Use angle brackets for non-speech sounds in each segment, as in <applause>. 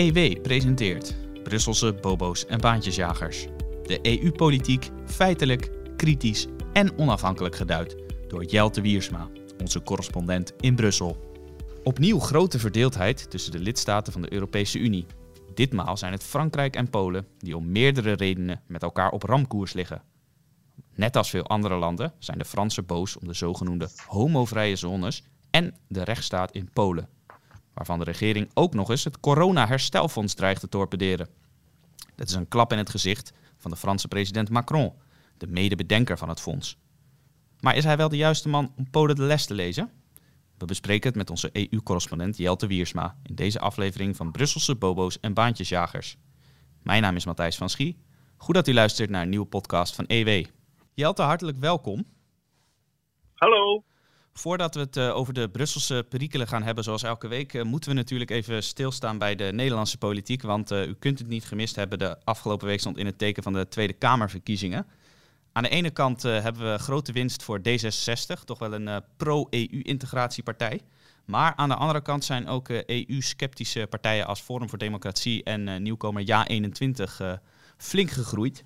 EW presenteert Brusselse bobo's en baantjesjagers. De EU-politiek feitelijk, kritisch en onafhankelijk geduid door Jelte Wiersma, onze correspondent in Brussel. Opnieuw grote verdeeldheid tussen de lidstaten van de Europese Unie. Ditmaal zijn het Frankrijk en Polen die om meerdere redenen met elkaar op ramkoers liggen. Net als veel andere landen zijn de Fransen boos om de zogenoemde homovrije zones en de rechtsstaat in Polen waarvan de regering ook nog eens het corona-herstelfonds dreigt te torpederen. Dat is een klap in het gezicht van de Franse president Macron, de medebedenker van het fonds. Maar is hij wel de juiste man om Polen de les te lezen? We bespreken het met onze EU-correspondent Jelte Wiersma in deze aflevering van Brusselse bobo's en baantjesjagers. Mijn naam is Matthijs van Schie. Goed dat u luistert naar een nieuwe podcast van EW. Jelte, hartelijk welkom. Hallo. Voordat we het uh, over de Brusselse perikelen gaan hebben, zoals elke week, uh, moeten we natuurlijk even stilstaan bij de Nederlandse politiek. Want uh, u kunt het niet gemist hebben, de afgelopen week stond in het teken van de Tweede Kamerverkiezingen. Aan de ene kant hebben we grote winst voor D66, toch wel een pro-EU-integratiepartij. Maar aan de andere kant zijn ook EU-sceptische partijen als Forum voor Democratie en nieuwkomer Ja21 flink gegroeid.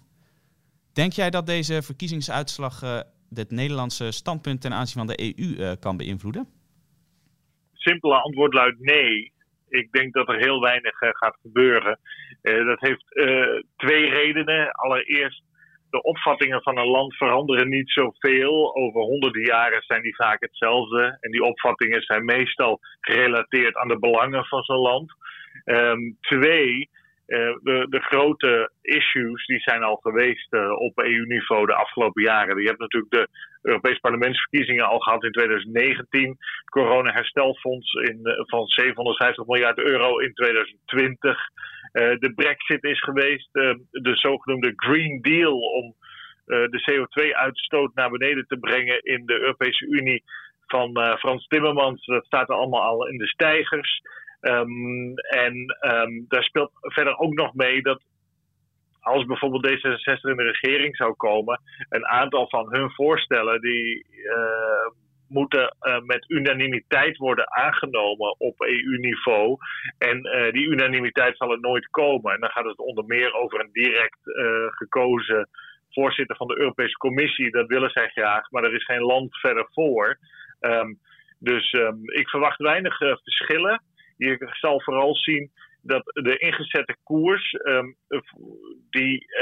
Denk jij dat deze verkiezingsuitslag het Nederlandse standpunt ten aanzien van de EU eh, kan beïnvloeden? Simpele antwoord luidt nee. Ik denk dat er heel weinig uh, gaat gebeuren. Uh, dat heeft twee redenen. Allereerst, de opvattingen van een land veranderen niet zoveel. Over honderden jaren zijn die vaak hetzelfde. En die opvattingen zijn meestal gerelateerd aan de belangen van zo'n land. Um, twee, de, de, grote issues die zijn al geweest uh, op EU-niveau de afgelopen jaren. Je hebt natuurlijk de Europese parlementsverkiezingen al gehad in 2019. Het corona-herstelfonds uh, van 750 miljard euro in 2020. de brexit is geweest. de zogenoemde Green Deal om de CO2-uitstoot naar beneden te brengen in de Europese Unie van Frans Timmermans. Dat staat allemaal al in de stijgers. Um, en um, daar speelt verder ook nog mee dat als bijvoorbeeld D66 in de regering zou komen, een aantal van hun voorstellen die uh, moeten uh, met unanimiteit worden aangenomen op EU-niveau. En uh, die unanimiteit zal er nooit komen. En dan gaat het onder meer over een direct gekozen voorzitter van de Europese Commissie. Dat willen zij graag, maar er is geen land verder voor. Dus ik verwacht weinig verschillen je zal vooral zien dat de ingezette koers, um, die uh,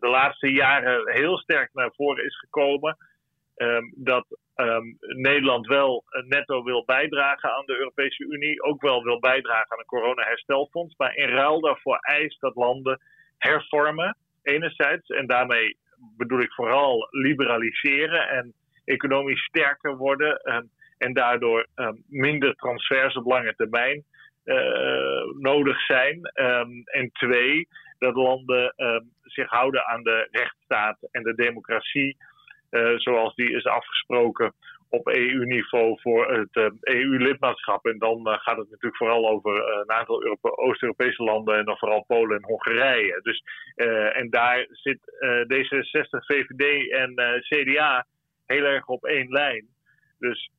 de laatste jaren heel sterk naar voren is gekomen, um, dat um, Nederland wel netto wil bijdragen aan de Europese Unie, ook wel wil bijdragen aan een corona-herstelfonds, maar in ruil daarvoor eist dat landen hervormen, enerzijds, en daarmee bedoel ik vooral liberaliseren en economisch sterker worden en daardoor um, minder transfers op lange termijn uh, nodig zijn. Um, en twee, dat landen um, zich houden aan de rechtsstaat en de democratie, uh, zoals die is afgesproken op EU-niveau voor het EU-lidmaatschap. En dan uh, gaat het natuurlijk vooral over een aantal Oost-Europese landen en dan vooral Polen en Hongarije. Dus, en daar zit D66, VVD en CDA heel erg op één lijn. Dus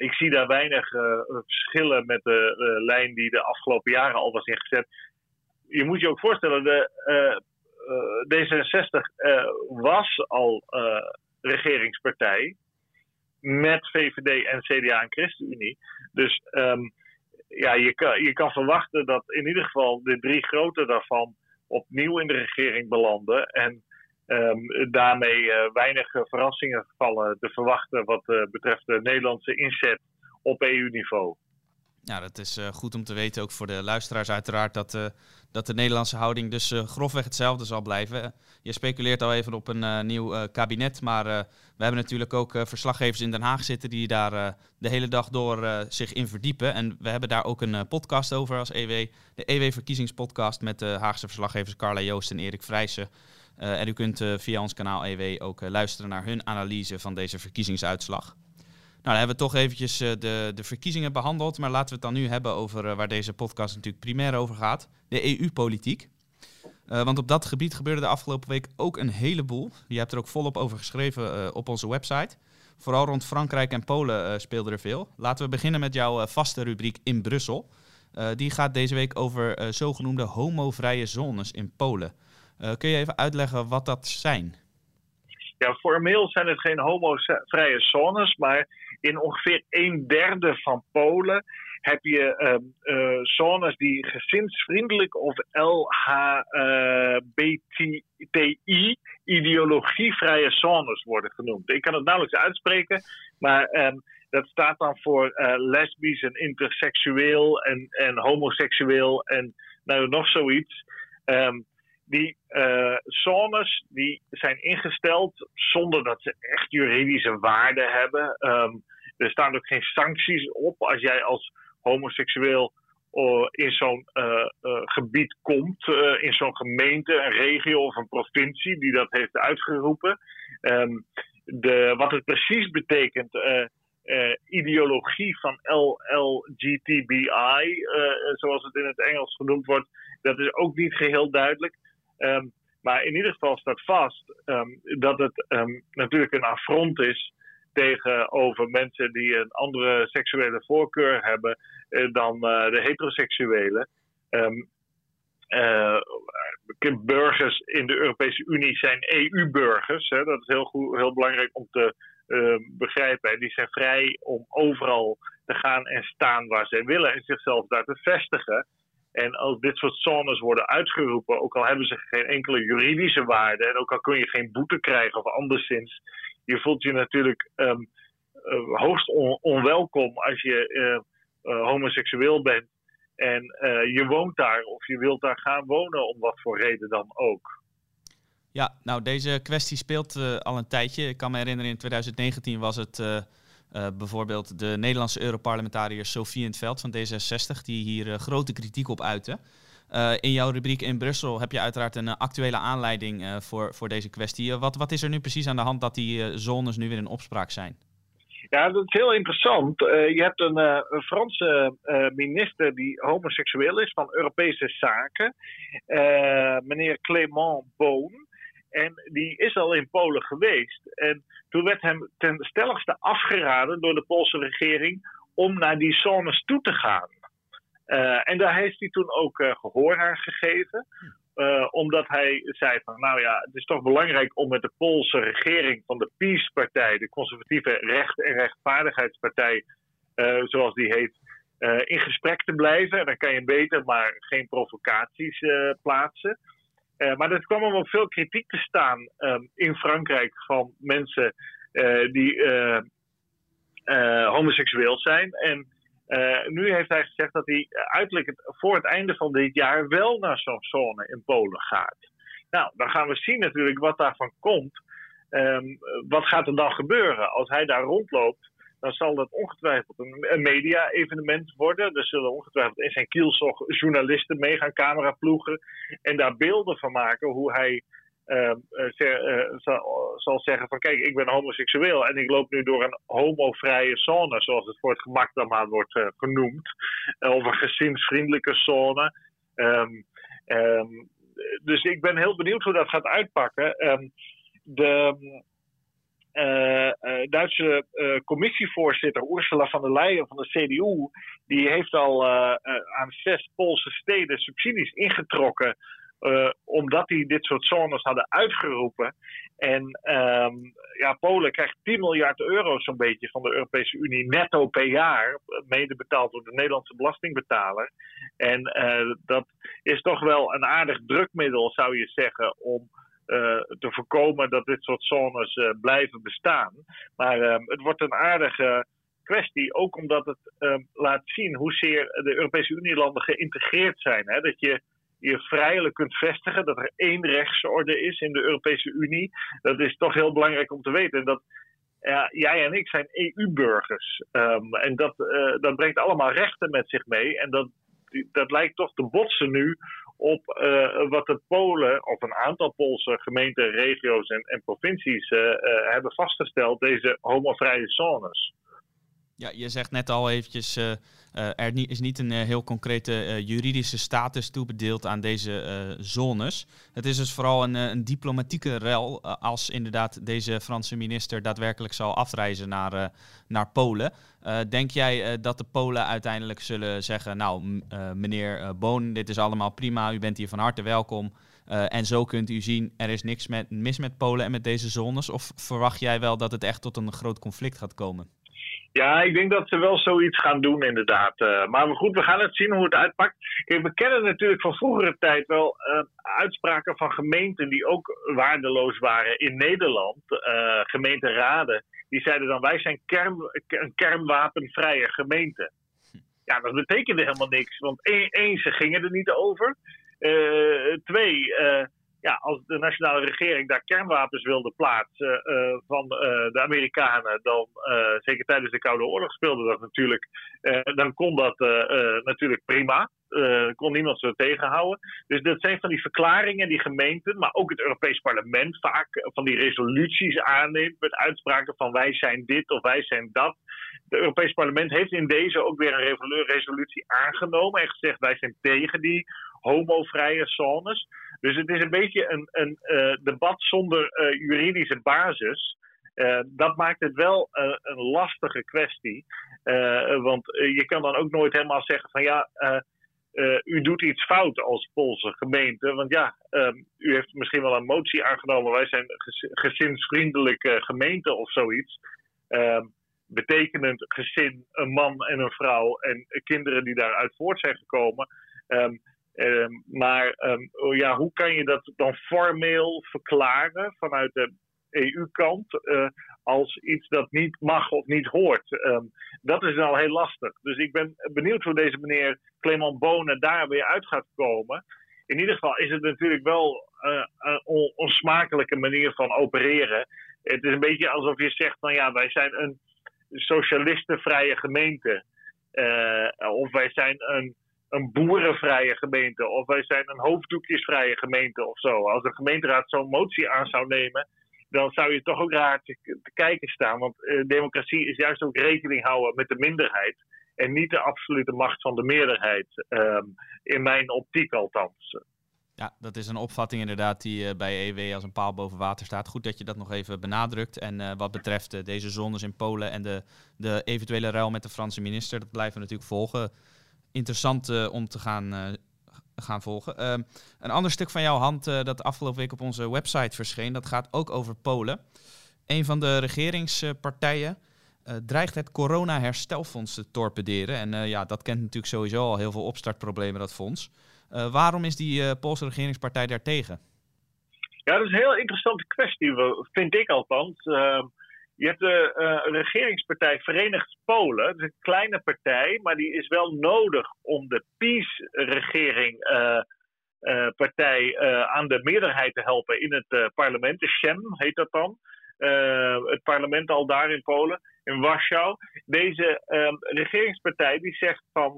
ik zie daar weinig uh, verschillen met de lijn die de afgelopen jaren al was ingezet. Je moet je ook voorstellen, de, uh, D66 was al regeringspartij met VVD en CDA en ChristenUnie. Dus um, ja, je kan, je kan verwachten dat in ieder geval de drie grote daarvan opnieuw in de regering belanden. En Um, daarmee uh, weinig verrassingen vallen te verwachten wat uh, betreft de Nederlandse inzet op EU-niveau. Ja, dat is goed om te weten, ook voor de luisteraars uiteraard, dat, dat de Nederlandse houding dus grofweg hetzelfde zal blijven. Je speculeert al even op een nieuw kabinet, maar we hebben natuurlijk ook verslaggevers in Den Haag zitten die daar de hele dag door zich in verdiepen. En we hebben daar ook een podcast over als EW, de EW-verkiezingspodcast met de Haagse verslaggevers Carla Joost en Erik Vrijsen. Uh, en u kunt uh, via ons kanaal EW ook uh, luisteren naar hun analyse van deze verkiezingsuitslag. Nou, dan hebben we toch eventjes de, de verkiezingen behandeld. Maar laten we het dan nu hebben over waar deze podcast natuurlijk primair over gaat. De EU-politiek. want op dat gebied gebeurde de afgelopen week ook een heleboel. Je hebt er ook volop over geschreven op onze website. Vooral rond Frankrijk en Polen speelde er veel. Laten we beginnen met jouw vaste rubriek in Brussel. die gaat deze week over zogenoemde homovrije zones in Polen. Kun je even uitleggen wat dat zijn? Ja, formeel zijn het geen homovrije zones, maar in ongeveer een derde van Polen heb je uh, zones die gezinsvriendelijk of LHBTI-ideologievrije zones worden genoemd. Ik kan het nauwelijks uitspreken, maar um, dat staat dan voor uh, lesbisch en interseksueel en, en homoseksueel en nou nog zoiets. Um, die uh, zones die zijn ingesteld zonder dat ze echt juridische waarde hebben. Um, er staan ook geen sancties op als jij als homoseksueel uh, in zo'n uh, gebied komt, in zo'n gemeente, een regio of een provincie die dat heeft uitgeroepen. Um, de, wat het precies betekent, ideologie van LLGTBI, zoals het in het Engels genoemd wordt, dat is ook niet geheel duidelijk. Um, maar in ieder geval staat vast um, dat het um, natuurlijk een affront is tegenover mensen die een andere seksuele voorkeur hebben uh, dan uh, de heteroseksuele. Um, uh, burgers in de Europese Unie zijn EU-burgers. Dat is heel, goed, heel belangrijk om te begrijpen. Die zijn vrij om overal te gaan en staan waar zij willen en zichzelf daar te vestigen. En als dit soort zones worden uitgeroepen, ook al hebben ze geen enkele juridische waarde en ook al kun je geen boete krijgen of anderszins, je voelt je natuurlijk um, uh, hoogst on onwelkom als je uh, uh, homoseksueel bent en je woont daar of je wilt daar gaan wonen om wat voor reden dan ook. Ja, nou deze kwestie speelt al een tijdje. Ik kan me herinneren in 2019 was het uh, bijvoorbeeld de Nederlandse Europarlementariër Sofie in het Veld van D66, die hier uh, grote kritiek op uitte. Uh, in jouw rubriek in Brussel heb je uiteraard een actuele aanleiding voor, voor deze kwestie. wat, wat is er nu precies aan de hand dat die zones nu weer in opspraak zijn? Ja, dat is heel interessant. je hebt een, een Franse minister die homoseksueel is van Europese zaken, meneer Clément Boon. En die is al in Polen geweest. En toen werd hem ten stelligste afgeraden door de Poolse regering om naar die zones toe te gaan. Uh, en daar heeft hij toen ook uh, gehoor aan gegeven. Uh, omdat hij zei van, nou ja, het is toch belangrijk om met de Poolse regering van de PiS-partij, de conservatieve recht- en rechtvaardigheidspartij, zoals die heet, in gesprek te blijven. En dan kan je beter maar geen provocaties plaatsen. Uh, maar er kwam ook veel kritiek te staan um, in Frankrijk van mensen uh, die uh, homoseksueel zijn. En nu heeft hij gezegd dat hij uiterlijk voor het einde van dit jaar wel naar zo'n zone in Polen gaat. Nou, dan gaan we zien natuurlijk wat daarvan komt. Um, wat gaat er dan gebeuren als hij daar rondloopt? Dan zal dat ongetwijfeld een, media-evenement worden. Er zullen ongetwijfeld in zijn kielzog journalisten mee gaan cameraploegen en daar beelden van maken hoe hij uh, uh, zal, zal, zeggen van kijk, ik ben homoseksueel en ik loop nu door een homovrije zone, zoals het voor het gemak dan maar wordt uh, genoemd, of een gezinsvriendelijke zone. Um, um, dus ik ben heel benieuwd hoe dat gaat uitpakken. De, Duitse uh, commissievoorzitter Ursula von der Leyen van de CDU, die heeft al aan zes Poolse steden subsidies ingetrokken. omdat die dit soort zones hadden uitgeroepen. En um, ja, Polen krijgt 10 miljard euro zo'n beetje van de Europese Unie netto per jaar. Mede betaald door de Nederlandse belastingbetaler. En dat is toch wel een aardig drukmiddel, zou je zeggen, om te voorkomen dat dit soort zones uh, blijven bestaan. Maar uh, het wordt een aardige kwestie, ook omdat het ehm, laat zien hoezeer de Europese Unielanden geïntegreerd zijn. Hè? Dat je je vrijelijk kunt vestigen, dat er één rechtsorde is in de Europese Unie. Dat is toch heel belangrijk om te weten. Dat, ja, jij en ik zijn EU-burgers. Um, en dat, uh, dat brengt allemaal rechten met zich mee. En dat, dat lijkt toch te botsen nu op uh, wat de Polen, of een aantal Poolse gemeenten, regio's en, provincies uh, uh, hebben vastgesteld, deze homovrije zones. Ja, je zegt net al eventjes, uh, er is niet een heel concrete juridische status toebedeeld aan deze zones. Het is dus vooral een, een diplomatieke rel als inderdaad deze Franse minister daadwerkelijk zal afreizen naar, naar Polen. denk jij dat de Polen uiteindelijk zullen zeggen, nou meneer Boon, dit is allemaal prima, u bent hier van harte welkom. en zo kunt u zien, er is niks met, mis met Polen en met deze zones. Of verwacht jij wel dat het echt tot een groot conflict gaat komen? Ja, ik denk dat ze wel zoiets gaan doen, inderdaad. Uh, maar goed, we gaan het zien hoe het uitpakt. Kijk, we kennen natuurlijk van vroegere tijd wel uh, uitspraken van gemeenten die ook waardeloos waren in Nederland. Uh, gemeenteraden. Die zeiden dan: wij zijn kern, een kernwapenvrije gemeente. Ja, dat betekende helemaal niks. Want één, één ze gingen er niet over. twee, ja, als de nationale regering daar kernwapens wilde plaatsen uh, van uh, de Amerikanen, dan uh, zeker tijdens de Koude Oorlog speelde dat natuurlijk, dan kon dat natuurlijk prima. kon niemand ze tegenhouden. Dus dat zijn van die verklaringen die gemeenten, maar ook het Europees Parlement vaak van die resoluties aanneemt met uitspraken van wij zijn dit of wij zijn dat. Het Europees Parlement heeft in deze ook weer een resolutie aangenomen en gezegd wij zijn tegen die homovrije zones. Dus het is een beetje een, een uh, debat zonder uh, juridische basis. Uh, dat maakt het wel een lastige kwestie. want je kan dan ook nooit helemaal zeggen van ja, u doet iets fout als Poolse gemeente. Want ja, um, u heeft misschien wel een motie aangenomen. Wij zijn gezinsvriendelijke gemeente of zoiets. Ehm, betekenend gezin, een man en een vrouw en kinderen die daaruit voort zijn gekomen. Um, Ehm, maar ehm, oh ja, hoe kan je dat dan formeel verklaren vanuit de EU-kant eh, als iets dat niet mag of niet hoort? Ehm, dat is al heel lastig. Dus ik ben benieuwd hoe deze meneer Clement Bonen daar weer uit gaat komen. In ieder geval is het natuurlijk wel uh, een on onsmakelijke manier van opereren. Het is een beetje alsof je zegt van ja, wij zijn een socialistenvrije gemeente. Uh, of wij zijn een een boerenvrije gemeente of wij zijn een hoofddoekjesvrije gemeente of zo. Als de gemeenteraad zo'n motie aan zou nemen, dan zou je toch ook raar te, kijken staan. Want eh, democratie is juist ook rekening houden met de minderheid en niet de absolute macht van de meerderheid, ehm, in mijn optiek althans. Ja, dat is een opvatting inderdaad die uh, bij EW als een paal boven water staat. Goed dat je dat nog even benadrukt. En uh, wat betreft deze zones in Polen en de, de eventuele ruil met de Franse minister, dat blijven we natuurlijk volgen interessant uh, om te gaan, uh, gaan volgen. Uh, een ander stuk van jouw hand dat afgelopen week op onze website verscheen, dat gaat ook over Polen. Een van de regeringspartijen dreigt het corona-herstelfonds te torpederen. En ja, dat kent natuurlijk sowieso al heel veel opstartproblemen, dat fonds. waarom is die Poolse regeringspartij daartegen? Ja, dat is een heel interessante kwestie, vind ik althans. Je hebt de uh, regeringspartij Verenigd Polen. Dat is een kleine partij, maar die is wel nodig om de PiS-regering. Uh, uh, partij aan de meerderheid te helpen in het parlement. De Shem heet dat dan. het parlement al daar in Polen, in Warschau. Deze ehm, regeringspartij die zegt van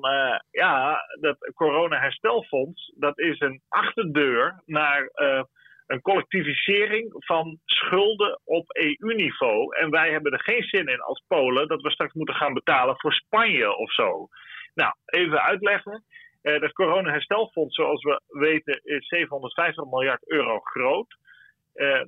ja, dat corona-herstelfonds, dat is een achterdeur naar een collectivisering van schulden op EU-niveau. En wij hebben er geen zin in als Polen dat we straks moeten gaan betalen voor Spanje of zo. Nou, even uitleggen. Uh, het coronaherstelfonds, zoals we weten, is 750 miljard euro groot. Uh,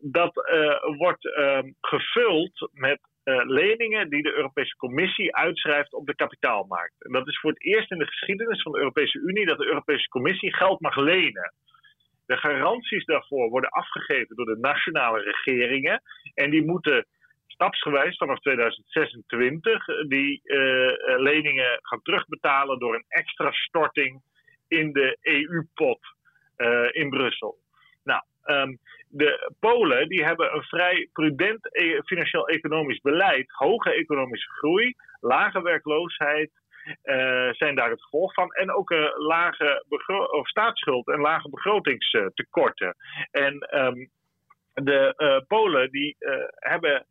dat uh, wordt ehm, gevuld met leningen die de Europese Commissie uitschrijft op de kapitaalmarkt. En dat is voor het eerst in de geschiedenis van de Europese Unie dat de Europese Commissie geld mag lenen. De garanties daarvoor worden afgegeven door de nationale regeringen. En die moeten stapsgewijs vanaf 2026 eh, die uh, leningen gaan terugbetalen door een extra storting in de EU-pot in Brussel. Nou, um, de Polen die hebben een vrij prudent financieel-economisch beleid, hoge economische groei, lage werkloosheid zijn daar het gevolg van. En ook uh, lage of staatsschuld en lage begrotingstekorten. En um, de uh, Polen die hebben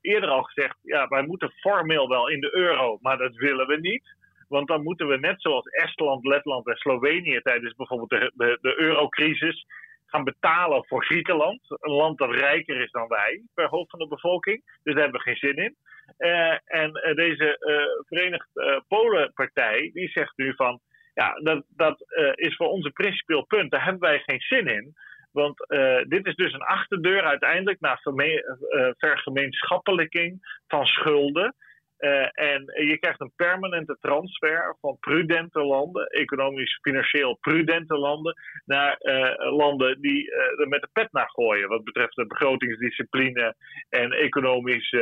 eerder al gezegd: ja, wij moeten formeel wel in de euro, maar dat willen we niet. Want dan moeten we net zoals Estland, Letland en Slovenië tijdens bijvoorbeeld de, de, de eurocrisis gaan betalen voor Griekenland. Een land dat rijker is dan wij per hoofd van de bevolking. Dus daar hebben we geen zin in. en deze Verenigd Polen-partij die zegt nu van ja, dat, dat is voor ons een principieel punt. Daar hebben wij geen zin in. Want uh, dit is dus een achterdeur uiteindelijk naar uh, vergemeenschappelijking van schulden. Uh, en je krijgt een permanente transfer van prudente landen, economisch, financieel prudente landen, naar landen die er met de pet naar gooien. Wat betreft de begrotingsdiscipline en economisch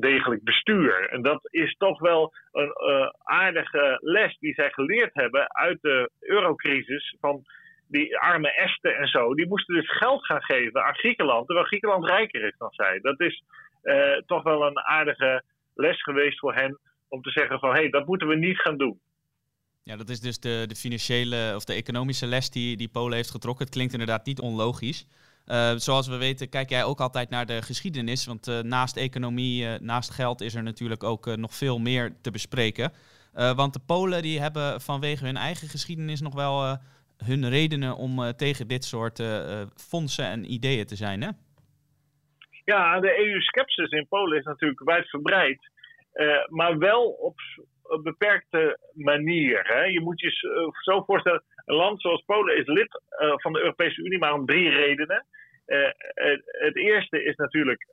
degelijk bestuur. En dat is toch wel een aardige les die zij geleerd hebben uit de eurocrisis. Van die arme Esten en zo, die moesten dus geld gaan geven aan Griekenland, terwijl Griekenland rijker is dan zij. Dat is toch wel een aardige les geweest voor hen om te zeggen van hé, hey, dat moeten we niet gaan doen. Ja, dat is dus de, de financiële of de economische les die, die Polen heeft getrokken. Het klinkt inderdaad niet onlogisch. Uh, zoals we weten, kijk jij ook altijd naar de geschiedenis. Want uh, naast economie, naast geld is er natuurlijk ook nog veel meer te bespreken. want de Polen die hebben vanwege hun eigen geschiedenis nog wel hun redenen om tegen dit soort fondsen en ideeën te zijn, hè? Ja, de EU-skepsis in Polen is natuurlijk wijdverbreid. Uh, maar wel op een beperkte manier. Hè? Je moet je zo voorstellen, een land zoals Polen is lid van de Europese Unie maar om drie redenen. Het, eerste is natuurlijk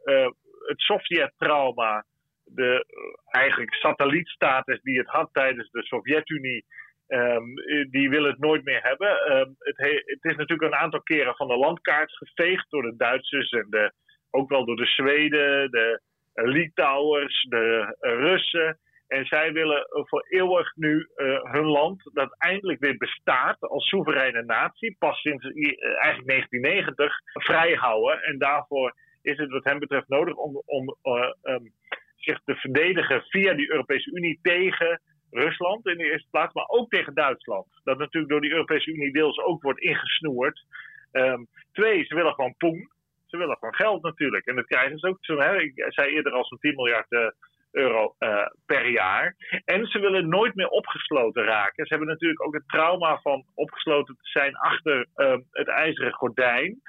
het Sovjet-trauma, de eigenlijk satellietstatus die het had tijdens de Sovjet-Unie Um, die willen het nooit meer hebben. Um, het, het, is natuurlijk een aantal keren van de landkaart geveegd door de Duitsers en de, ook wel door de Zweden, de uh, Litouwers, de uh, Russen. En zij willen voor eeuwig nu hun land, dat eindelijk weer bestaat als soevereine natie, pas sinds eigenlijk 1990, vrijhouden. En daarvoor is het wat hen betreft nodig om, om um, zich te verdedigen via die Europese Unie tegen Rusland in de eerste plaats, maar ook tegen Duitsland. Dat natuurlijk door die Europese Unie deels ook wordt ingesnoerd. Um, twee, ze willen gewoon poen. Ze willen gewoon geld natuurlijk. En dat krijgen ze ook. Zo, hè, ik zei eerder al zo'n 10 miljard uh, euro uh, per jaar. En ze willen nooit meer opgesloten raken. Ze hebben natuurlijk ook het trauma van opgesloten te zijn achter uh, het ijzeren gordijn.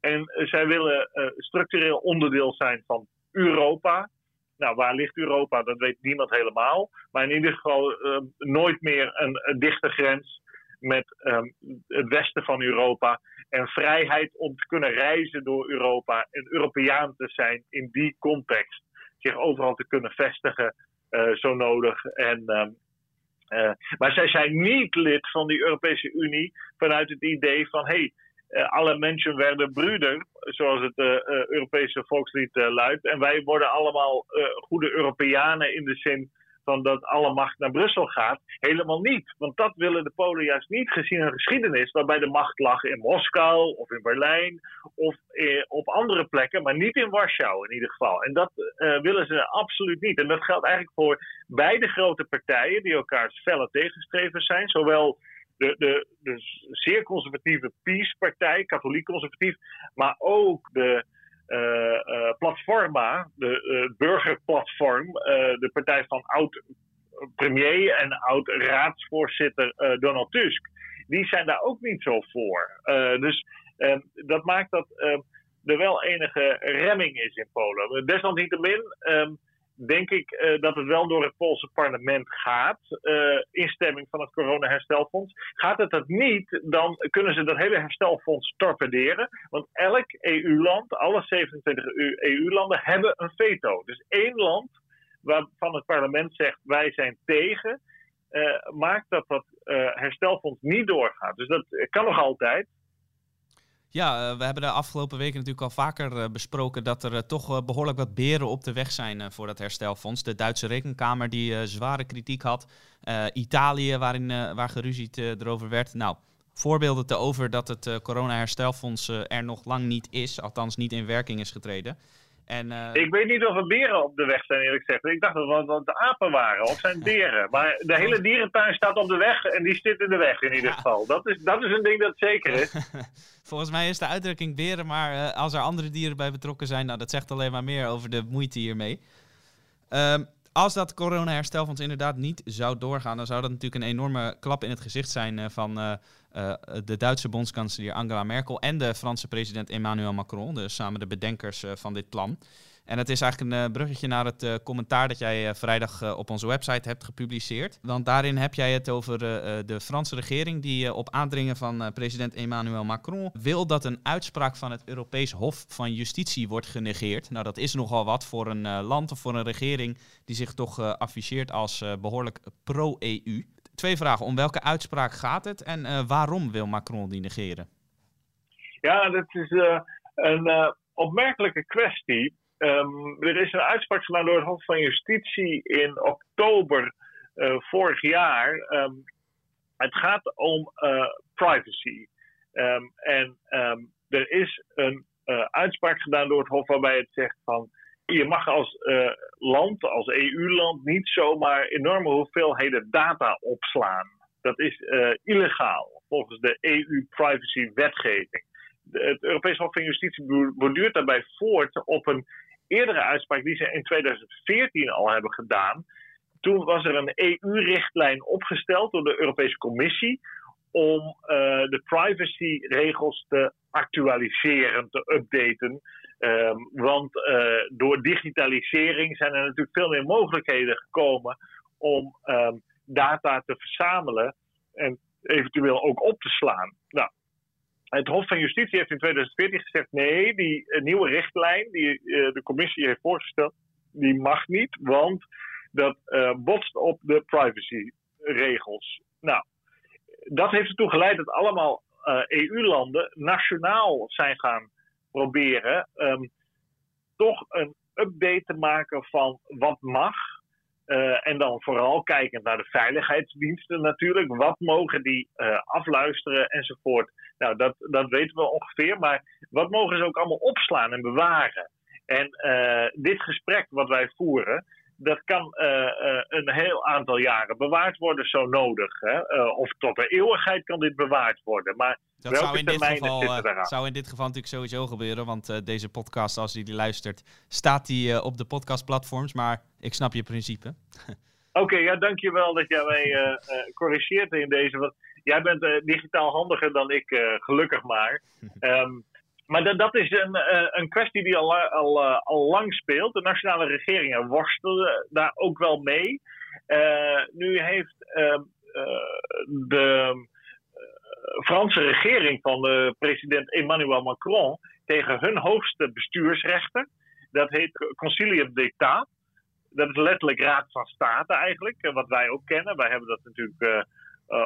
En zij willen structureel onderdeel zijn van Europa. Nou, waar ligt Europa? Dat weet niemand helemaal. Maar in ieder geval uh, nooit meer een, dichte grens met um, het westen van Europa. En vrijheid om te kunnen reizen door Europa en Europeaan te zijn in die context. Zich overal te kunnen vestigen, uh, zo nodig. En, um, uh, maar zij zijn niet lid van die Europese Unie vanuit het idee van: hé, hey, uh, alle mensen werden broeder, zoals het Europese volkslied luidt. En wij worden allemaal goede Europeanen in de zin van dat alle macht naar Brussel gaat. Helemaal niet. Want dat willen de Polen juist niet, gezien hun geschiedenis, waarbij de macht lag in Moskou of in Berlijn of op andere plekken, maar niet in Warschau in ieder geval. En dat willen ze absoluut niet. En dat geldt eigenlijk voor beide grote partijen die elkaars felle tegenstrevers zijn, zowel de, de, de zeer conservatieve PiS-partij, katholiek conservatief, maar ook de Platforma, de uh, burgerplatform, de partij van oud-premier en oud-raadsvoorzitter Donald Tusk, die zijn daar ook niet zo voor. dus dat maakt dat er wel enige remming is in Polen. Desalniettemin. Um, denk ik uh, dat het wel door het Poolse parlement gaat. Uh, instemming van het coronaherstelfonds. Gaat het dat niet, dan kunnen ze dat hele herstelfonds torpederen. Want elk EU-land, alle 27 EU-landen, hebben een veto. Dus één land waarvan het parlement zegt wij zijn tegen, uh, maakt dat dat herstelfonds niet doorgaat. Dus dat kan nog altijd. Ja, uh, we hebben de afgelopen weken natuurlijk al vaker uh, besproken dat er uh, toch behoorlijk wat beren op de weg zijn voor dat herstelfonds. De Duitse rekenkamer die zware kritiek had. Italië waarin, waar geruzied erover werd. Nou, voorbeelden te over dat het corona-herstelfonds er nog lang niet is. Althans niet in werking is getreden. En, uh... Ik weet niet of er beren op de weg zijn, eerlijk gezegd. Ik dacht dat het de apen waren, of zijn beren. Maar de hele dierentuin staat op de weg en die zit in de weg in ieder geval. Dat is, dat is een ding dat zeker is. <laughs> Volgens mij is de uitdrukking beren, maar uh, als er andere dieren bij betrokken zijn, nou, dat zegt alleen maar meer over de moeite hiermee. Um, als dat corona-herstelfonds inderdaad niet zou doorgaan, dan zou dat natuurlijk een enorme klap in het gezicht zijn van de Duitse bondskanselier Angela Merkel en de Franse president Emmanuel Macron, dus samen de bedenkers van dit plan. En het is eigenlijk een eh, bruggetje naar het commentaar dat jij vrijdag op onze website hebt gepubliceerd. Want daarin heb jij het over de Franse regering die op aandringen van president Emmanuel Macron wil dat een uitspraak van het Europees Hof van Justitie wordt genegeerd. Nou, dat is nogal wat voor een land of voor een regering die zich toch afficheert als behoorlijk pro-EU. Twee vragen. Om welke uitspraak gaat het en waarom wil Macron die negeren? Ja, dat is een opmerkelijke kwestie. Um, er is een uitspraak gedaan door het Hof van Justitie in oktober vorig jaar. Um, het gaat om privacy. Um, en er is een uitspraak gedaan door het Hof waarbij het zegt van. Je mag als land, als EU-land, niet zomaar enorme hoeveelheden data opslaan. Dat is illegaal volgens de EU-privacy-wetgeving het Europees Hof van Justitie borduurt daarbij voort op een eerdere uitspraak die ze in 2014 al hebben gedaan. Toen was er een EU-richtlijn opgesteld door de Europese Commissie om uh, de privacyregels te actualiseren, te updaten. Um, want uh, door digitalisering zijn er natuurlijk veel meer mogelijkheden gekomen om um, data te verzamelen en eventueel ook op te slaan. Nou, het Hof van Justitie heeft in 2014 gezegd: nee, die uh, nieuwe richtlijn die uh, de commissie heeft voorgesteld, die mag niet, want dat botst op de privacyregels. Nou, dat heeft ertoe geleid dat allemaal EU-landen nationaal zijn gaan proberen um, toch een update te maken van wat mag uh, en dan vooral kijkend naar de veiligheidsdiensten natuurlijk. Wat mogen die uh, afluisteren enzovoort. Nou, dat, dat weten we ongeveer. Maar wat mogen ze ook allemaal opslaan en bewaren? En uh, dit gesprek wat wij voeren, dat kan een heel aantal jaren bewaard worden, zo nodig. Hè? of tot de eeuwigheid kan dit bewaard worden. Maar dat zou in, dit geval, zou in dit geval natuurlijk sowieso gebeuren. Want deze podcast, als je die luistert, staat die op de podcastplatforms. Maar ik snap je principe. <laughs> Oké, ja, dankjewel dat jij mij uh, corrigeert in deze. Want jij bent uh, digitaal handiger dan ik, gelukkig maar. Um, <laughs> maar dat, dat is een, een kwestie die al, al, al lang speelt. De nationale regeringen worstelen daar ook wel mee. nu heeft ehm, de Franse regering van de president Emmanuel Macron tegen hun hoogste bestuursrechter, dat heet Concilium d'État, dat is letterlijk Raad van State eigenlijk, eh, wat wij ook kennen. Wij hebben dat natuurlijk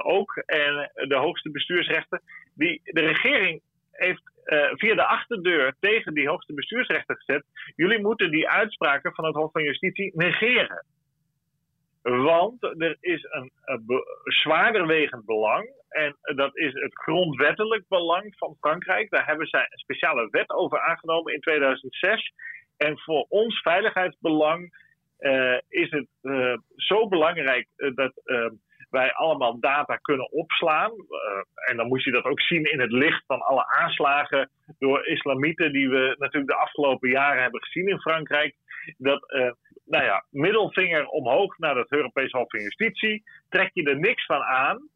ook. En de hoogste bestuursrechter. Die, de regering heeft uh, via de achterdeur tegen die hoogste bestuursrechter gezet. Jullie moeten die uitspraken van het Hof van Justitie negeren. Want er is een, een zwaarder wegend belang. En dat is het grondwettelijk belang van Frankrijk. Daar hebben zij een speciale wet over aangenomen in 2006. En voor ons veiligheidsbelang uh, is het uh, zo belangrijk dat wij allemaal data kunnen opslaan. en dan moet je dat ook zien in het licht van alle aanslagen door islamieten die we natuurlijk de afgelopen jaren hebben gezien in Frankrijk. Dat, nou ja, middelvinger omhoog naar het Europees Hof van Justitie. Trek je er niks van aan.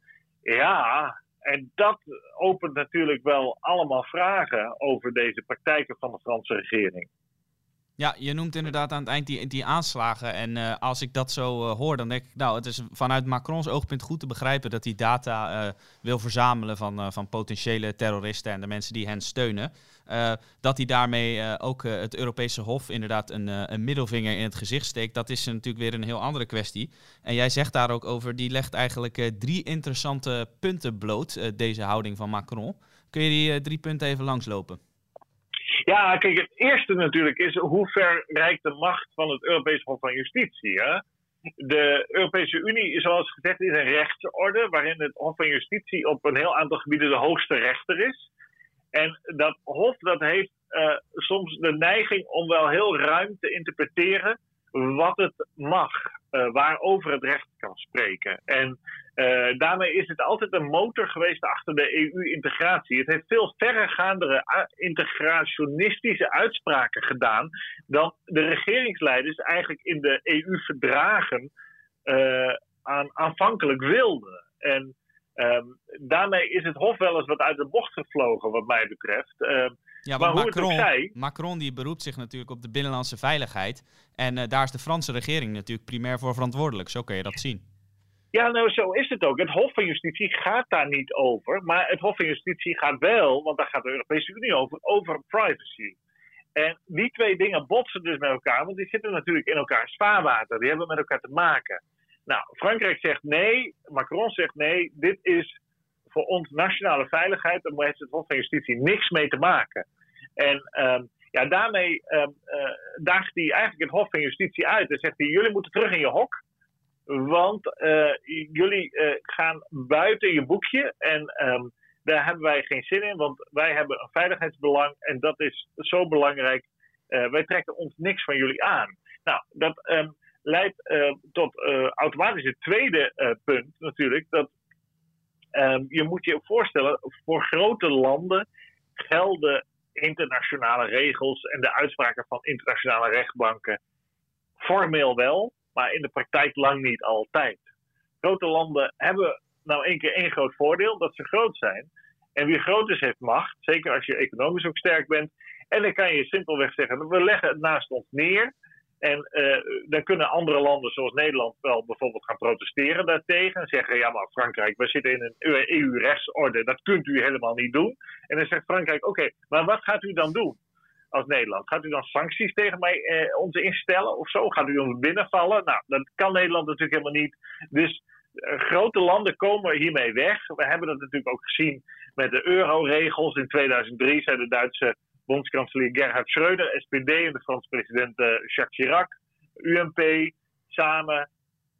Ja, en dat opent natuurlijk wel allemaal vragen over deze praktijken van de Franse regering. Ja, je noemt inderdaad aan het eind die, die aanslagen. En uh, als ik dat zo uh, hoor, dan denk ik, nou, het is vanuit Macrons oogpunt goed te begrijpen dat hij data uh, wil verzamelen van, van potentiële terroristen en de mensen die hen steunen. dat hij daarmee ook het Europese Hof inderdaad een, een middelvinger in het gezicht steekt, dat is natuurlijk weer een heel andere kwestie. En jij zegt daar ook over, die legt eigenlijk drie interessante punten bloot, deze houding van Macron. Kun je die drie punten even langslopen? Ja, kijk, het eerste natuurlijk is hoe ver reikt de macht van het Europese Hof van Justitie. Hè? De Europese Unie, zoals gezegd, is een rechtsorde waarin het Hof van Justitie op een heel aantal gebieden de hoogste rechter is. En dat Hof dat heeft uh, soms de neiging om wel heel ruim te interpreteren wat het mag, waarover het recht kan spreken. En daarmee is het altijd een motor geweest achter de EU-integratie. Het heeft veel verregaandere integrationistische uitspraken gedaan dan de regeringsleiders eigenlijk in de EU-verdragen aan, aanvankelijk wilden. En um, daarmee is het Hof wel eens wat uit de bocht gevlogen, wat mij betreft. Uh, ja, maar, Macron, Macron die beroept zich natuurlijk op de binnenlandse veiligheid. En uh, daar is de Franse regering natuurlijk primair voor verantwoordelijk. Zo kun je dat zien. Ja, nou zo is het ook. Het Hof van Justitie gaat daar niet over. Maar het Hof van Justitie gaat wel, want daar gaat de Europese Unie over, over privacy. En die twee dingen botsen dus met elkaar, want die zitten natuurlijk in elkaars vaarwater. Die hebben met elkaar te maken. Nou, Frankrijk zegt nee, Macron zegt nee, dit is voor ons nationale veiligheid, daar heeft het Hof van Justitie niks mee te maken. En um, ja, daarmee um, uh, daagt hij eigenlijk het Hof van Justitie uit en zegt hij: jullie moeten terug in je hok. Want uh, jullie uh, gaan buiten je boekje en um, daar hebben wij geen zin in, want wij hebben een veiligheidsbelang en dat is zo belangrijk. wij trekken ons niks van jullie aan. Nou, dat, leidt uh, tot automatisch het tweede punt natuurlijk. Dat um, je moet je voorstellen, voor grote landen gelden internationale regels en de uitspraken van internationale rechtbanken formeel wel, maar in de praktijk lang niet altijd. Grote landen hebben nou één keer één groot voordeel, dat ze groot zijn. En wie groot is, heeft macht, zeker als je economisch ook sterk bent. En dan kan je simpelweg zeggen, we leggen het naast ons neer. En uh, dan kunnen andere landen zoals Nederland wel bijvoorbeeld gaan protesteren daartegen. En zeggen, ja maar Frankrijk, we zitten in een EU-rechtsorde, dat kunt u helemaal niet doen. En dan zegt Frankrijk, oké, maar wat gaat u dan doen als Nederland? Gaat u dan sancties tegen mij eh, ons instellen of zo? Gaat u ons binnenvallen? Nou, dat kan Nederland natuurlijk helemaal niet. Dus uh, grote landen komen hiermee weg. We hebben dat natuurlijk ook gezien met de euroregels. In 2003 zei de Duitse bondskanselier Gerhard Schreuder, SPD en de Franse president uh, Jacques Chirac, UMP, samen.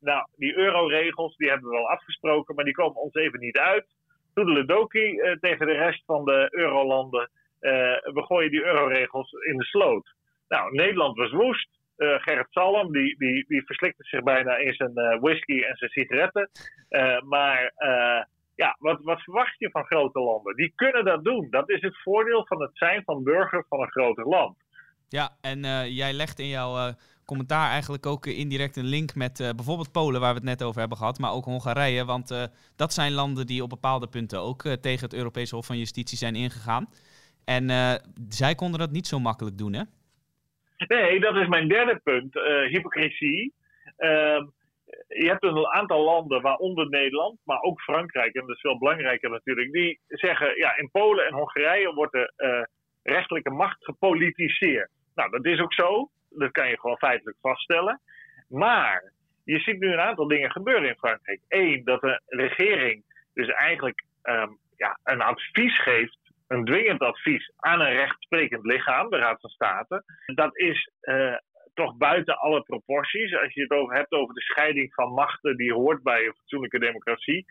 Nou, die euroregels die hebben we wel afgesproken, maar die komen ons even niet uit. Toedeledoki uh, tegen de rest van de eurolanden. Uh, we gooien die euroregels in de sloot. Nou, Nederland was woest. Uh, Gerrit Salm, die, die, die verslikte zich bijna in zijn uh, whisky en zijn sigaretten. Maar ja, wat, wat verwacht je van grote landen? Die kunnen dat doen. Dat is het voordeel van het zijn van burger van een groter land. Ja, en jij legt in jouw commentaar eigenlijk ook indirect een link met bijvoorbeeld Polen, waar we het net over hebben gehad, maar ook Hongarije. Want dat zijn landen die op bepaalde punten ook tegen het Europese Hof van Justitie zijn ingegaan. En zij konden dat niet zo makkelijk doen, hè? Nee, dat is mijn derde punt. hypocrisie. Ehm, je hebt een aantal landen, waaronder Nederland, maar ook Frankrijk, en dat is veel belangrijker natuurlijk, die zeggen, ja, in Polen en Hongarije wordt de uh, rechtelijke macht gepolitiseerd. Nou, dat is ook zo, dat kan je gewoon feitelijk vaststellen. Maar je ziet nu een aantal dingen gebeuren in Frankrijk. Eén, dat de regering dus eigenlijk um, ja, een advies geeft een dwingend advies aan een rechtsprekend lichaam, de Raad van State. Dat is uh, toch buiten alle proporties. Als je het over hebt over de scheiding van machten die hoort bij een fatsoenlijke democratie.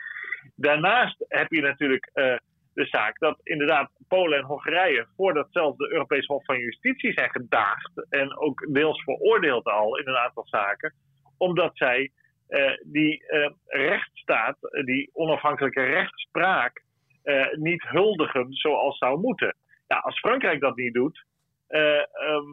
Daarnaast heb je natuurlijk uh, de zaak dat inderdaad Polen en Hongarije voordat zelfs de Europees Hof van Justitie zijn gedaagd en ook deels veroordeeld al in een aantal zaken, omdat zij uh, die rechtsstaat, die onafhankelijke rechtspraak, niet huldigen zoals zou moeten. Ja, als Frankrijk dat niet doet, uh, uh,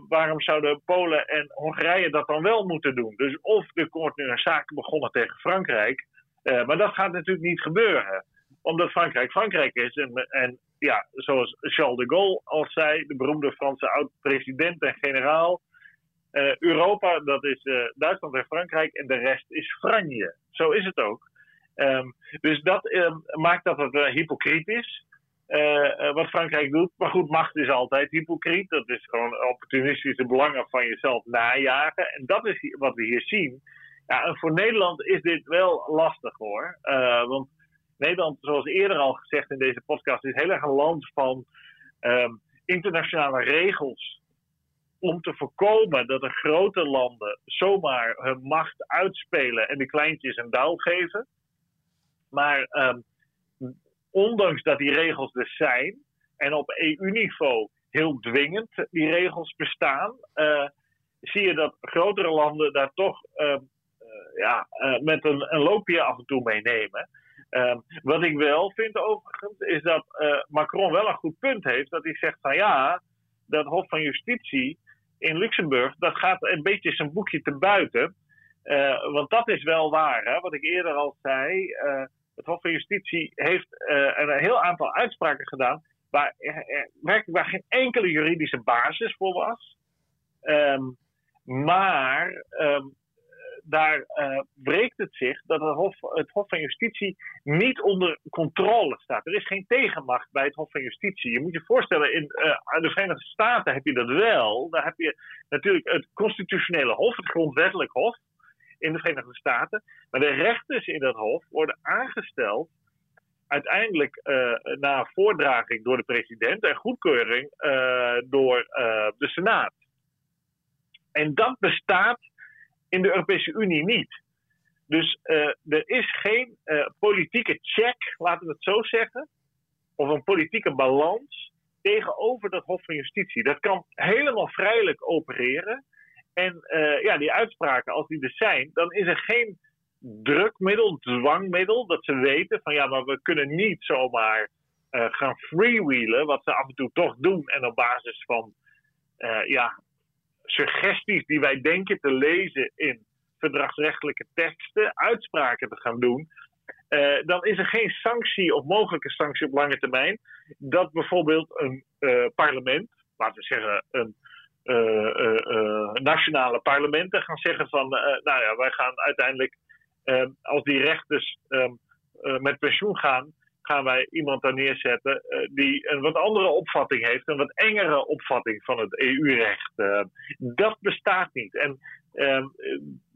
waarom zouden Polen en Hongarije dat dan wel moeten doen? Dus of nu een zaak begonnen tegen Frankrijk, uh, maar dat gaat natuurlijk niet gebeuren. Omdat Frankrijk Frankrijk is. En, en ja, zoals Charles de Gaulle al zei, de beroemde Franse oud-president en generaal. Europa, dat is Duitsland en Frankrijk en de rest is Franje. Zo is het ook. Um, dus dat um, maakt dat het hypocriet is. Uh, wat Frankrijk doet. Maar goed, macht is altijd hypocriet. Dat is gewoon opportunistische belangen van jezelf najagen. En dat is wat we hier zien. Ja, en voor Nederland is dit wel lastig hoor. Want Nederland, zoals eerder al gezegd in deze podcast, is heel erg een land van um, internationale regels. Om te voorkomen dat de grote landen zomaar hun macht uitspelen en de kleintjes een duil geven. Maar um, ondanks dat die regels er zijn en op EU-niveau heel dwingend die regels bestaan, uh, zie je dat grotere landen daar toch ehm, ja, met een, een loopje af en toe meenemen. Um, wat ik wel vind overigens, is dat Macron wel een goed punt heeft. Dat hij zegt van ja, dat Hof van Justitie in Luxemburg, dat gaat een beetje zijn boekje te buiten. Want dat is wel waar, hè? wat ik eerder al zei. Het Hof van Justitie heeft uh, een heel aantal uitspraken gedaan. waar werkelijk waar geen enkele juridische basis voor was. Um, maar um, daar uh, breekt het zich dat het Hof, het Hof van Justitie niet onder controle staat. Er is geen tegenmacht bij het Hof van Justitie. Je moet je voorstellen, in uh, de Verenigde Staten heb je dat wel. Daar heb je natuurlijk het constitutionele hof, het grondwettelijk hof in de Verenigde Staten. Maar de rechters in dat hof worden aangesteld uiteindelijk uh, na voordraging door de president en goedkeuring door de Senaat. En dat bestaat in de Europese Unie niet. Dus er is geen politieke check, laten we het zo zeggen, of een politieke balans tegenover dat Hof van Justitie. Dat kan helemaal vrijelijk opereren. En uh, ja, die uitspraken, als die er zijn, dan is er geen drukmiddel, dwangmiddel, dat ze weten van ja, maar we kunnen niet zomaar gaan freewheelen, wat ze af en toe toch doen, en op basis van ja, suggesties die wij denken te lezen in verdragsrechtelijke teksten, uitspraken te gaan doen, dan is er geen sanctie of mogelijke sanctie op lange termijn dat bijvoorbeeld een parlement, laten we zeggen een nationale parlementen gaan zeggen van, nou ja, wij gaan uiteindelijk, als die rechters um, met pensioen gaan, gaan wij iemand daar neerzetten die een wat andere opvatting heeft, een wat engere opvatting van het EU-recht. Dat bestaat niet. En uh,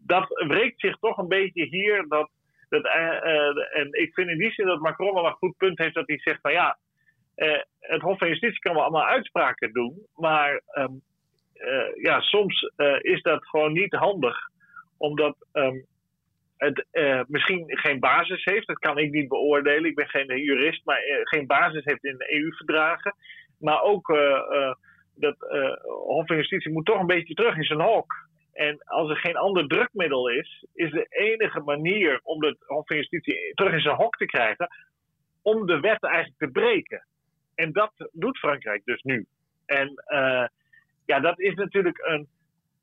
dat wreekt zich toch een beetje hier. Dat, dat, eh, en ik vind in die zin dat Macron wel een goed punt heeft dat hij zegt van ja, het Hof van Justitie kan wel allemaal uitspraken doen, maar ehm, ja, soms is dat gewoon niet handig, omdat um, het uh, misschien geen basis heeft. Dat kan ik niet beoordelen. Ik ben geen jurist, maar geen basis heeft in de EU-verdragen. Maar ook dat Hof van Justitie moet toch een beetje terug in zijn hok. En als er geen ander drukmiddel is, is de enige manier om het Hof van Justitie terug in zijn hok te krijgen, om de wet eigenlijk te breken. En dat doet Frankrijk dus nu. En ja, dat is natuurlijk een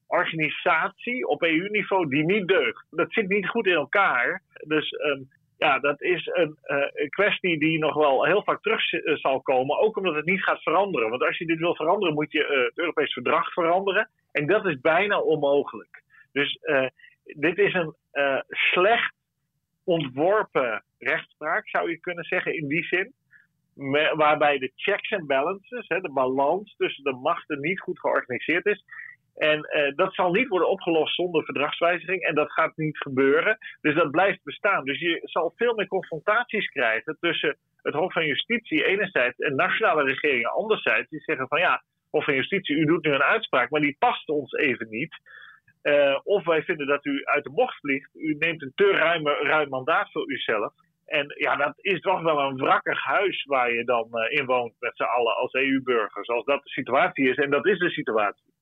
organisatie op EU-niveau die niet deugt. Dat zit niet goed in elkaar. Dus um, ja, dat is een, uh, een, kwestie die nog wel heel vaak terug uh, zal komen. Ook omdat het niet gaat veranderen. Want als je dit wil veranderen, moet je uh, het Europees verdrag veranderen. En dat is bijna onmogelijk. Dus dit is een slecht ontworpen rechtspraak, zou je kunnen zeggen, in die zin. Waarbij de checks en balances, hè, de balans tussen de machten, niet goed georganiseerd is. En uh, dat zal niet worden opgelost zonder verdragswijziging. En dat gaat niet gebeuren. Dus dat blijft bestaan. Dus je zal veel meer confrontaties krijgen tussen het Hof van Justitie enerzijds en nationale regeringen anderzijds. Die zeggen van ja, Hof van Justitie, u doet nu een uitspraak, maar die past ons even niet. Uh, of wij vinden dat u uit de bocht vliegt. U neemt een te ruime, ruim mandaat voor uzelf. En ja, dat is toch wel een wrakkig huis waar je dan uh, in woont met z'n allen als EU-burgers. Als dat de situatie is. En dat is de situatie.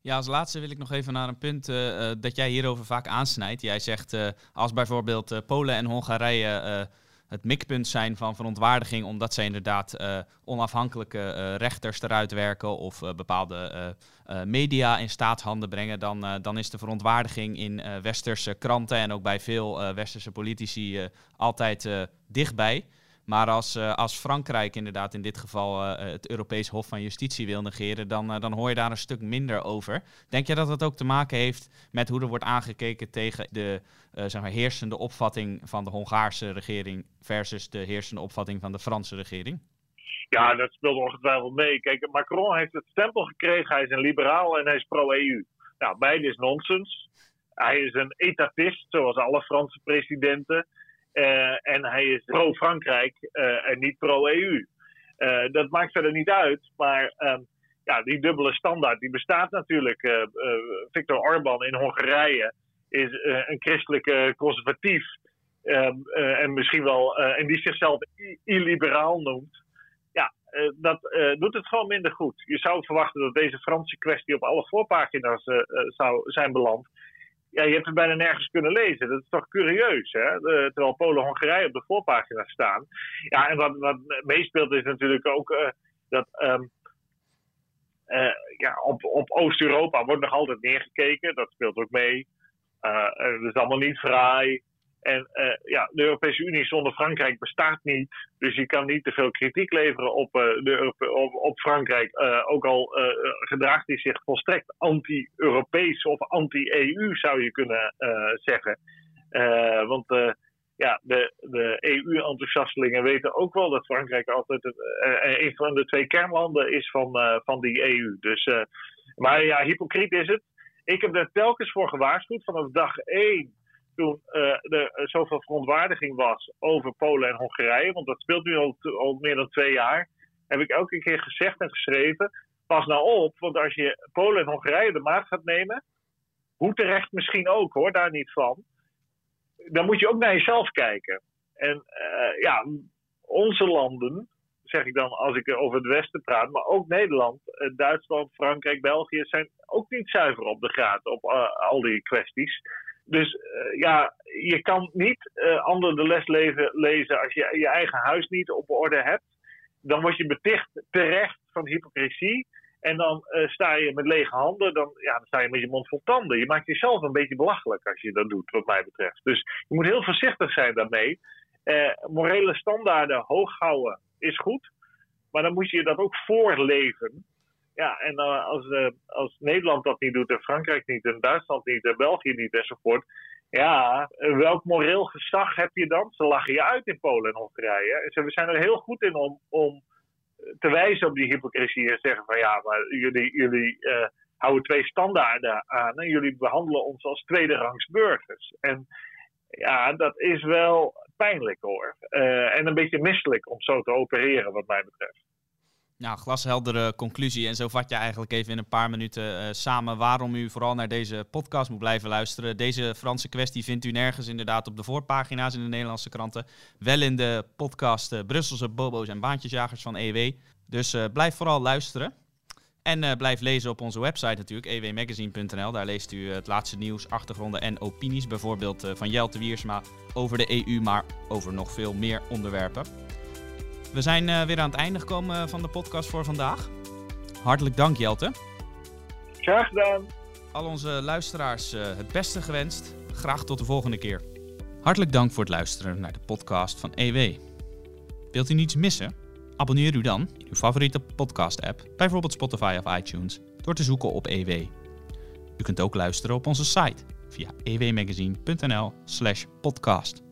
Ja, als laatste wil ik nog even naar een punt uh, dat jij hierover vaak aansnijdt. Jij zegt als bijvoorbeeld Polen en Hongarije het mikpunt zijn van verontwaardiging, omdat zij inderdaad onafhankelijke rechters eruit werken of bepaalde media in staatshanden brengen, dan, dan is de verontwaardiging in westerse kranten en ook bij veel westerse politici altijd dichtbij. Maar als, uh, als Frankrijk inderdaad in dit geval uh, het Europees Hof van Justitie wil negeren, dan, dan hoor je daar een stuk minder over. Denk je dat dat ook te maken heeft met hoe er wordt aangekeken tegen de zeg maar, heersende opvatting van de Hongaarse regering versus de heersende opvatting van de Franse regering? Ja, dat speelt ongetwijfeld mee. Kijk, Macron heeft het stempel gekregen, hij is een liberaal en hij is pro-EU. Nou, beide is nonsens. Hij is een etatist, zoals alle Franse presidenten. Uh, en hij is pro-Frankrijk uh, en niet pro-EU. Eh, dat maakt verder niet uit, maar um, ja, die dubbele standaard die bestaat natuurlijk. Viktor Orban in Hongarije is een christelijke conservatief. Um, en misschien wel, en die zichzelf illiberaal noemt. Ja, dat doet het gewoon minder goed. Je zou verwachten dat deze Franse kwestie op alle voorpagina's zou zijn beland. Ja, je hebt het bijna nergens kunnen lezen. Dat is toch curieus, hè? terwijl Polen en Hongarije op de voorpagina staan. Ja, en wat, wat meespeelt is natuurlijk ook dat ehm, ja, op, op Oost-Europa wordt nog altijd neergekeken. Dat speelt ook mee. dat is allemaal niet fraai. En uh, ja, de Europese Unie zonder Frankrijk bestaat niet. Dus je kan niet te veel kritiek leveren op, uh, de op, op, Frankrijk. Uh, ook al gedraagt hij zich volstrekt anti-Europees of anti-EU, zou je kunnen zeggen. want ja, de, de EU-enthousiastelingen weten ook wel dat Frankrijk altijd een van de twee kernlanden is van, van die EU. Dus, maar ja, hypocriet is het. Ik heb er telkens voor gewaarschuwd vanaf dag één toen uh, er zoveel verontwaardiging was over Polen en Hongarije, want dat speelt nu al, al, meer dan twee jaar, heb ik elke keer gezegd en geschreven: pas nou op, want als je Polen en Hongarije de maat gaat nemen, hoe terecht misschien ook hoor, daar niet van, dan moet je ook naar jezelf kijken. En uh, ja, onze landen, zeg ik dan als ik over het Westen praat, maar ook Nederland, Duitsland, Frankrijk, België, zijn ook niet zuiver op de graad op al die kwesties. Dus uh, ja, je kan niet uh, anderen de les lezen als je je eigen huis niet op orde hebt. Dan word je beticht terecht van hypocrisie. En dan uh, sta je met lege handen, dan, ja, dan sta je met je mond vol tanden. Je maakt jezelf een beetje belachelijk als je dat doet, wat mij betreft. Dus je moet heel voorzichtig zijn daarmee. morele standaarden hoog houden is goed. Maar dan moet je dat ook voorleven. Ja, en uh, als, uh, als Nederland dat niet doet en Frankrijk niet en Duitsland niet en België niet enzovoort. Ja, welk moreel gezag heb je dan? Ze lachen je uit in Polen en Hongarije. we zijn er heel goed in om, om te wijzen op die hypocrisie en zeggen van ja, maar jullie, jullie houden twee standaarden aan en jullie behandelen ons als tweede rangs burgers. En ja, dat is wel pijnlijk hoor. en een beetje misselijk om zo te opereren wat mij betreft. Nou, glasheldere conclusie. En zo vat je eigenlijk even in een paar minuten uh, samen waarom u vooral naar deze podcast moet blijven luisteren. Deze Franse kwestie vindt u nergens inderdaad op de voorpagina's in de Nederlandse kranten. Wel in de podcast uh, Brusselse Bobo's en Baantjesjagers van EW. Dus uh, blijf vooral luisteren. En blijf lezen op onze website natuurlijk, ewmagazine.nl. Daar leest u het laatste nieuws, achtergronden en opinies. Bijvoorbeeld van Jelte Wiersma over de EU, maar over nog veel meer onderwerpen. We zijn uh, weer aan het einde gekomen van de podcast voor vandaag. Hartelijk dank, Jelte. Graag gedaan. Al onze luisteraars uh, het beste gewenst. Graag tot de volgende keer. Hartelijk dank voor het luisteren naar de podcast van EW. Wilt u niets missen? Abonneer u dan in uw favoriete podcast-app, bijvoorbeeld Spotify of iTunes, door te zoeken op EW. U kunt ook luisteren op onze site via ewmagazine.nl/podcast.